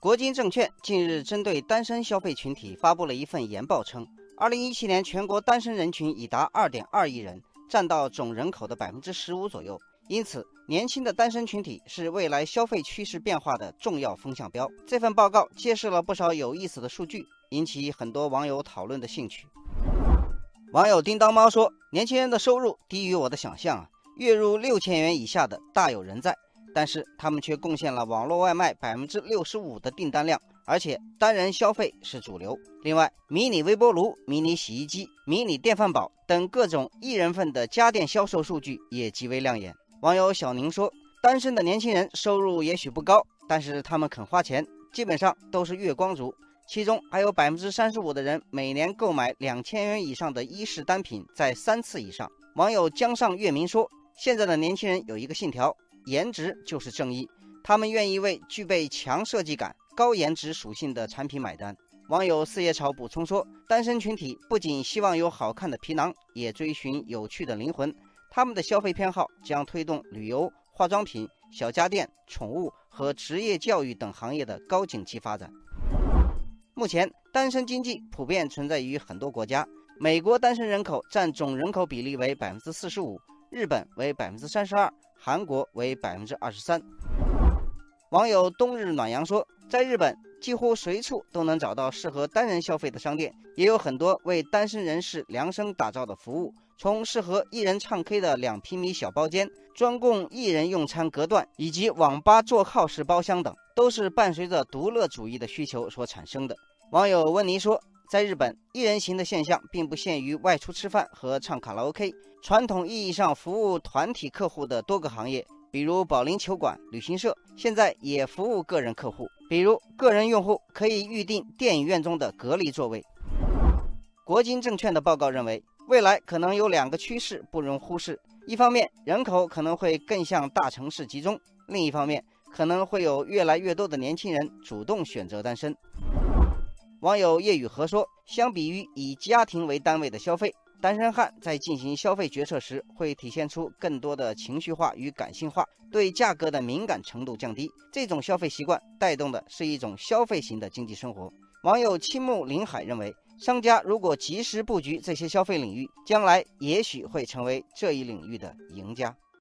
国金证券近日针对单身消费群体发布了一份研报，称，二零一七年全国单身人群已达二点二亿人，占到总人口的百分之十五左右。因此，年轻的单身群体是未来消费趋势变化的重要风向标。这份报告揭示了不少有意思的数据，引起很多网友讨论的兴趣。网友叮当猫说：“年轻人的收入低于我的想象啊，月入六千元以下的大有人在。”但是他们却贡献了网络外卖百分之六十五的订单量，而且单人消费是主流。另外，迷你微波炉、迷你洗衣机、迷你电饭煲等各种一人份的家电销售数据也极为亮眼。网友小宁说：“单身的年轻人收入也许不高，但是他们肯花钱，基本上都是月光族。其中还有百分之三十五的人每年购买两千元以上的衣饰单品在三次以上。”网友江上月明说：“现在的年轻人有一个信条。”颜值就是正义，他们愿意为具备强设计感、高颜值属性的产品买单。网友四叶草补充说，单身群体不仅希望有好看的皮囊，也追寻有趣的灵魂。他们的消费偏好将推动旅游、化妆品、小家电、宠物和职业教育等行业的高景气发展。目前，单身经济普遍存在于很多国家。美国单身人口占总人口比例为百分之四十五。日本为百分之三十二，韩国为百分之二十三。网友冬日暖阳说，在日本几乎随处都能找到适合单人消费的商店，也有很多为单身人士量身打造的服务。从适合一人唱 K 的两平米小包间、专供一人用餐隔断，以及网吧坐靠式包厢等，都是伴随着独乐主义的需求所产生的。网友温妮说。在日本，一人行的现象并不限于外出吃饭和唱卡拉 OK。传统意义上服务团体客户的多个行业，比如保龄球馆、旅行社，现在也服务个人客户。比如，个人用户可以预订电影院中的隔离座位。国金证券的报告认为，未来可能有两个趋势不容忽视：一方面，人口可能会更向大城市集中；另一方面，可能会有越来越多的年轻人主动选择单身。网友叶雨禾说：“相比于以家庭为单位的消费，单身汉在进行消费决策时会体现出更多的情绪化与感性化，对价格的敏感程度降低。这种消费习惯带动的是一种消费型的经济生活。”网友青木林海认为，商家如果及时布局这些消费领域，将来也许会成为这一领域的赢家。